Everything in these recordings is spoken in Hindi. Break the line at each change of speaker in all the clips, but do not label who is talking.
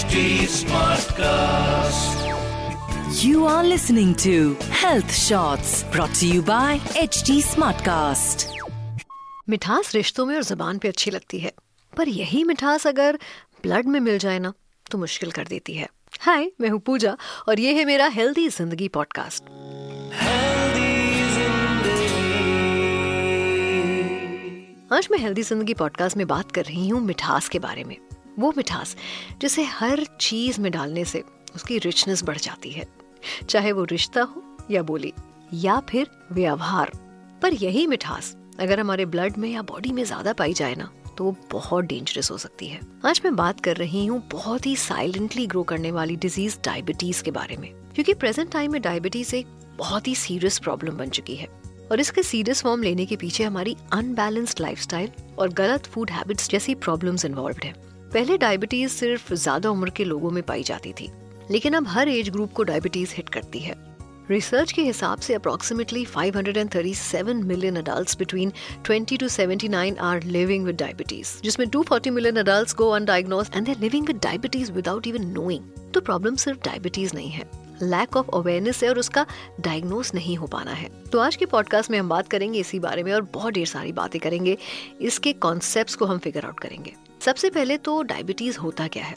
HD Smartcast.
You are listening to Health Shots brought to you by HD Smartcast.
मिठास रिश्तों में और जबान पे अच्छी लगती है पर यही मिठास अगर ब्लड में मिल जाए ना तो मुश्किल कर देती है हाय मैं हूँ पूजा और ये है मेरा हेल्दी ज़िंदगी पॉडकास्ट आज मैं हेल्दी ज़िंदगी पॉडकास्ट में बात कर रही हूँ मिठास के बारे में वो मिठास, जिसे हर चीज़ में डालने से उसकी रिचनेस बढ़ जाती है। चाहे वो रिश्ता हो या बोली, या फिर व्यवहार, पर यही मिठास अगर हमारे ब्लड में या बॉडी में ज़्यादा पाई जाए ना तो बहुत डेंजरस हो सकती है। आज मैं बात कर रही हूँ बहुत ही साइलेंटली ग्रो करने वाली डिज़ीज़ डायबिटीज़ के बारे में, क्योंकि प्रेजेंट टाइम में डायबिटीज़ एक बहुत ही सीरियस प्रॉब्लम बन चुकी है। और इसके सीरियस फॉर्म लेने के पीछे हमारी अनबैलेंस्ड लाइफस्टाइल और गलत फ़ूड हैबिट्स जैसी प्रॉब्लम्स इन्वॉल्व है। पहले डायबिटीज़ सिर्फ़ ज़्यादा उम्र के लोगों में पाई जाती थी, लेकिन अब हर एज ग्रुप को डायबिटीज़ हिट करती है। रिसर्च के हिसाब से approximately 537 million adults between 20 to 79 are living with diabetes जिसमें 240 million adults go undiagnosed and they living with diabetes without even knowing तो प्रॉब्लम सिर्फ़ डायबिटीज़ नहीं है। लैक ऑफ़ अवेयरनेस है और उसका डायग्नोस नहीं हो पाना है। तो आज के पॉडकास्ट में हम बात करेंगे इसी बारे में और बहुत ढेर सारी बातें करेंगे। इसके कॉन्सेप्ट्स को हम फिगर आउट करेंगे। सबसे पहले तो डायबिटीज़ होता क्या है?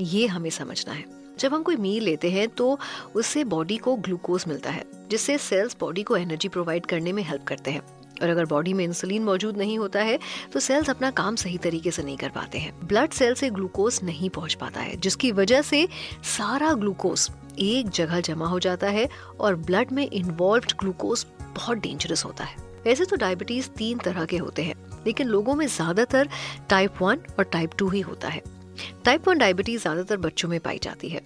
ये हमें समझना है। जब हम कोई मील लेते हैं तो उससे बॉडी को ग्लूकोज मिलता है, जिससे सेल्स बॉडी को एनर्जी प्रोवाइड करने में हेल्प करते हैं। और अगर बॉडी में इंसुलिन मौजूद नहीं होता है तो सेल्स अपना काम सही तरीके से नहीं कर पाते हैं। ब्लड सेल से ग्लूकोज नहीं पहुँच पाता है, जिसकी वजह से सारा ग्लूकोज एक जगह जमा हो जाता है और ब्लड में इन्वॉल्व ग्लूकोज बहुत डेंजरस होता है। वैसे तो डायबिटीज़ तीन तरह के होते हैं, लेकिन लोगों में ज़्यादातर टाइप वन और टाइप टू ही होता है। टाइप वन डायबिटीज़ ज़्यादातर बच्चों में पाई जाती है।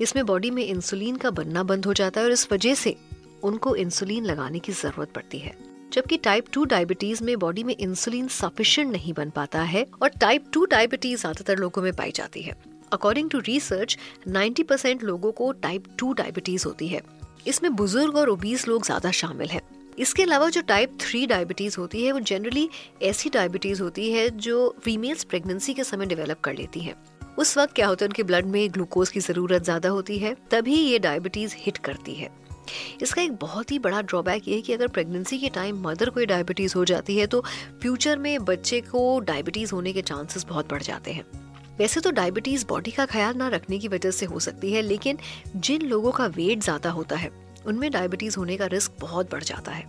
इसमें बॉडी में इंसुलिन का बनना बंद हो जाता है और इस वजह से उनको इंसुलिन लगाने की ज़रूरत पड़ती है। जबकि टाइप टू डायबिटीज़ में बॉडी में इंसुलिन सफिशिएंट नहीं बन पाता है और टाइप टू डायबिटीज़ ज़्यादातर लोगों में पाई जाती है। अकॉर्डिंग टू रिसर्च 90 परसेंट लोगों को टाइप टू डायबिटीज़ होती है। इसमें बुज़ुर्ग और ओबीस लोग ज़्यादा शामिल है। इसके अलावा जो टाइप थ्री डायबिटीज़ होती है, वो जनरली ऐसी डायबिटीज़ होती है जो फीमेल्स प्रेगनेंसी के समय डेवलप कर लेती है। उस वक्त क्या होता है, उनके ब्लड में ग्लूकोज की ज़रूरत ज़्यादा होती है, तभी ये डायबिटीज़ हिट करती है। इसका एक बहुत ही बड़ा ड्रॉबैक ये है कि अगर प्रेगनेंसी के टाइम मदर को डायबिटीज़ हो जाती है तो फ्यूचर में बच्चे को डायबिटीज़ होने के चांसेस बहुत बढ़ जाते हैं। वैसे तो डायबिटीज़ बॉडी का ख्याल ना रखने की वजह से हो सकती है, लेकिन जिन लोगों का वेट ज़्यादा होता है, उनमें डायबिटीज़ होने का रिस्क बहुत बढ़ जाता है।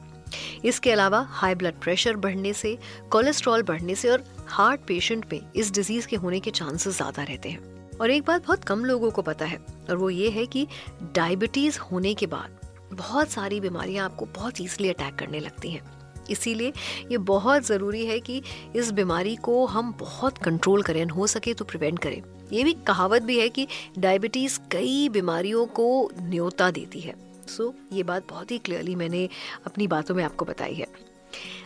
इसके अलावा हाई ब्लड प्रेशर बढ़ने से कोलेस्ट्रॉल बढ़ने से और हार्ट पेशेंट में इस डिज़ीज़ के होने के चांसेस ज़्यादा रहते हैं। और एक बात बहुत कम लोगों को पता है, और वो ये है कि डायबिटीज़ होने के बाद बहुत सारी बीमारियाँ आपको बहुत ईजिली अटैक करने लगती हैं। इसीलिए ये बहुत ज़रूरी है कि इस बीमारी को हम बहुत कंट्रोल करें हो सके तो प्रिवेंट करें। ये भी कहावत भी है कि डायबिटीज़ कई बीमारियों को न्योता देती है। सो so, ये बात बहुत ही क्लियरली मैंने अपनी बातों में आपको बताई है।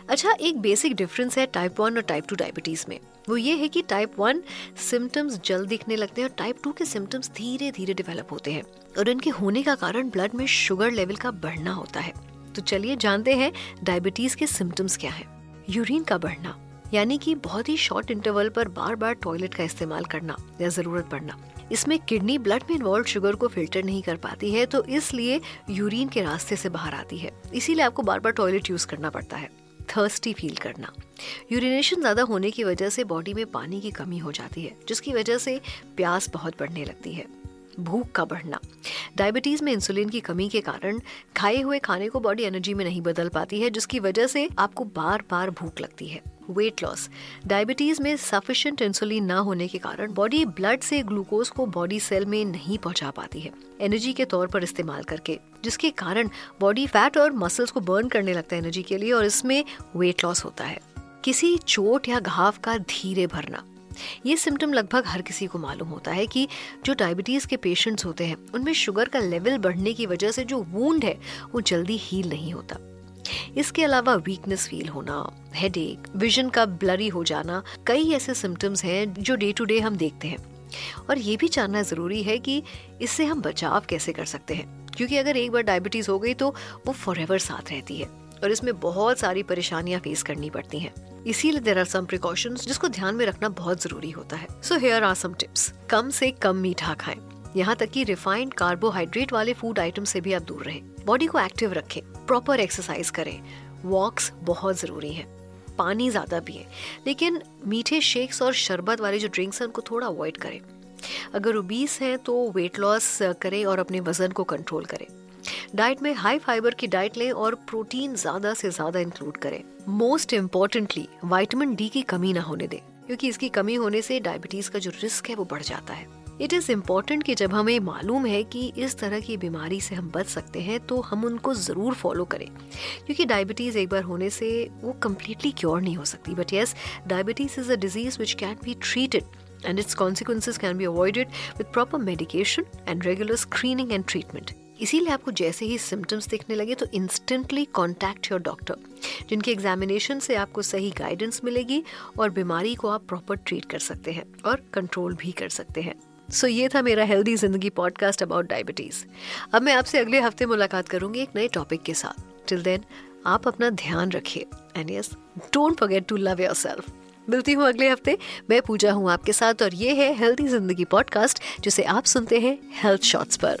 अच्छा एक बेसिक डिफरेंस है टाइप वन और टाइप टू डायबिटीज़ में। वो ये है कि टाइप वन सिम्टम्स जल्द दिखने लगते हैं और टाइप टू के सिम्टम्स धीरे धीरे डेवलप होते हैं। और इनके होने का कारण ब्लड में शुगर लेवल का बढ़ना होता है। तो चलिए जानते हैं डायबिटीज़ के सिम्टम्स क्या है। यूरिन का बढ़ना, यानी कि बहुत ही शॉर्ट इंटरवल पर बार बार टॉयलेट का इस्तेमाल करना या ज़रूरत पड़ना। इसमें किडनी ब्लड में इन्वॉल्व शुगर को फ़िल्टर नहीं कर पाती है तो इसलिए यूरिन के रास्ते से बाहर आती है। इसीलिए आपको बार बार टॉयलेट यूज़ करना पड़ता है। थर्स्टी फील करना। यूरिनेशन ज़्यादा होने की वजह से बॉडी में पानी की कमी हो जाती है, जिसकी वजह से प्यास बहुत बढ़ने लगती है। भूख का बढ़ना। डायबिटीज़ में इंसुलिन की कमी के कारण खाए हुए खाने को बॉडी एनर्जी में नहीं बदल पाती है, जिसकी वजह से आपको बार बार भूख लगती है। वेट लॉस डायबिटीज़ में सफिशिएंट इंसुलिन ना होने के कारण बॉडी ब्लड से ग्लूकोज को बॉडी सेल में नहीं पहुँचा पाती है। एनर्जी के तौर पर इस्तेमाल करके, जिसके कारण बॉडी फैट और मसल्स को बर्न करने लगता है एनर्जी के लिए और इसमें वेट लॉस होता है। किसी चोट या घाव का धीरे भरना। ये सिम्टम लगभग हर किसी को मालूम होता है कि जो डायबिटीज़ के पेशेंट्स होते हैं, उनमें शुगर का लेवल बढ़ने की वजह से जो वूंड है, वो जल्दी हील नहीं होता। इसके अलावा वीकनेस फील होना हेडेक विजन का ब्लरी हो जाना, कई ऐसे सिम्टम्स हैं जो डे टू डे हम देखते हैं। और ये भी जानना ज़रूरी है कि इससे हम बचाव कैसे कर सकते हैं, क्योंकि अगर एक बार डायबिटीज़ हो गई तो वो फॉर साथ रहती है और इसमें बहुत सारी परेशानियाँ फेस करनी पड़ती हैं। इसीलिए देर आर सम प्रिकॉशंस जिसको ध्यान में रखना बहुत ज़रूरी होता है। So here are some tips कम से कम मीठा खाएँ। यहाँ तक कि रिफाइंड कार्बोहाइड्रेट वाले फ़ूड आइटम से भी आप दूर रहें। बॉडी को एक्टिव रखें। प्रॉपर एक्सरसाइज करें। वॉक्स बहुत ज़रूरी है। पानी ज़्यादा पिए। लेकिन मीठे शेक्स और शरबत वाले जो ड्रिंक्स हैं, उनको थोड़ा अवॉइड करें। अगर ओबीस हैं तो वेट लॉस करें और अपने वज़न को कंट्रोल करें। डाइट में हाई फाइबर की डाइट लें और प्रोटीन ज़्यादा से ज़्यादा इंक्लूड करें। मोस्ट इम्पोर्टेंटली वाइटामिन डी की कमी ना होने दें, क्योंकि इसकी कमी होने से डायबिटीज़ का जो रिस्क है वो बढ़ जाता है। इट इज़ इम्पोर्टेंट कि जब हमें मालूम है कि इस तरह की बीमारी से हम बच सकते हैं तो हम उनको ज़रूर फॉलो करें, क्योंकि डायबिटीज़ एक बार होने से वो कम्प्लीटली क्योर नहीं हो सकती। But yes diabetes is a disease which can be treated and its consequences can be avoided with proper medication and regular screening and treatment. इसीलिए आपको जैसे ही सिम्टम्स दिखने लगे तो इंस्टेंटली कॉन्टैक्ट योर डॉक्टर जिनके एग्जामिनेशन से आपको सही गाइडेंस मिलेगी और बीमारी को आप प्रॉपर ट्रीट कर सकते हैं और कंट्रोल भी कर सकते हैं। सो so, ये था मेरा हेल्दी ज़िंदगी पॉडकास्ट अबाउट डायबिटीज़ अब मैं आपसे अगले हफ़्ते मुलाकात करूँगी एक नए टॉपिक के साथ। टिल देन आप अपना ध्यान रखिए। And yes don't forget to love yourself मिलती हूँ अगले हफ़्ते। मैं पूजा हूँ आपके साथ और ये है हेल्दी ज़िंदगी पॉडकास्ट जिसे आप सुनते हैं हेल्थ शॉर्ट्स पर।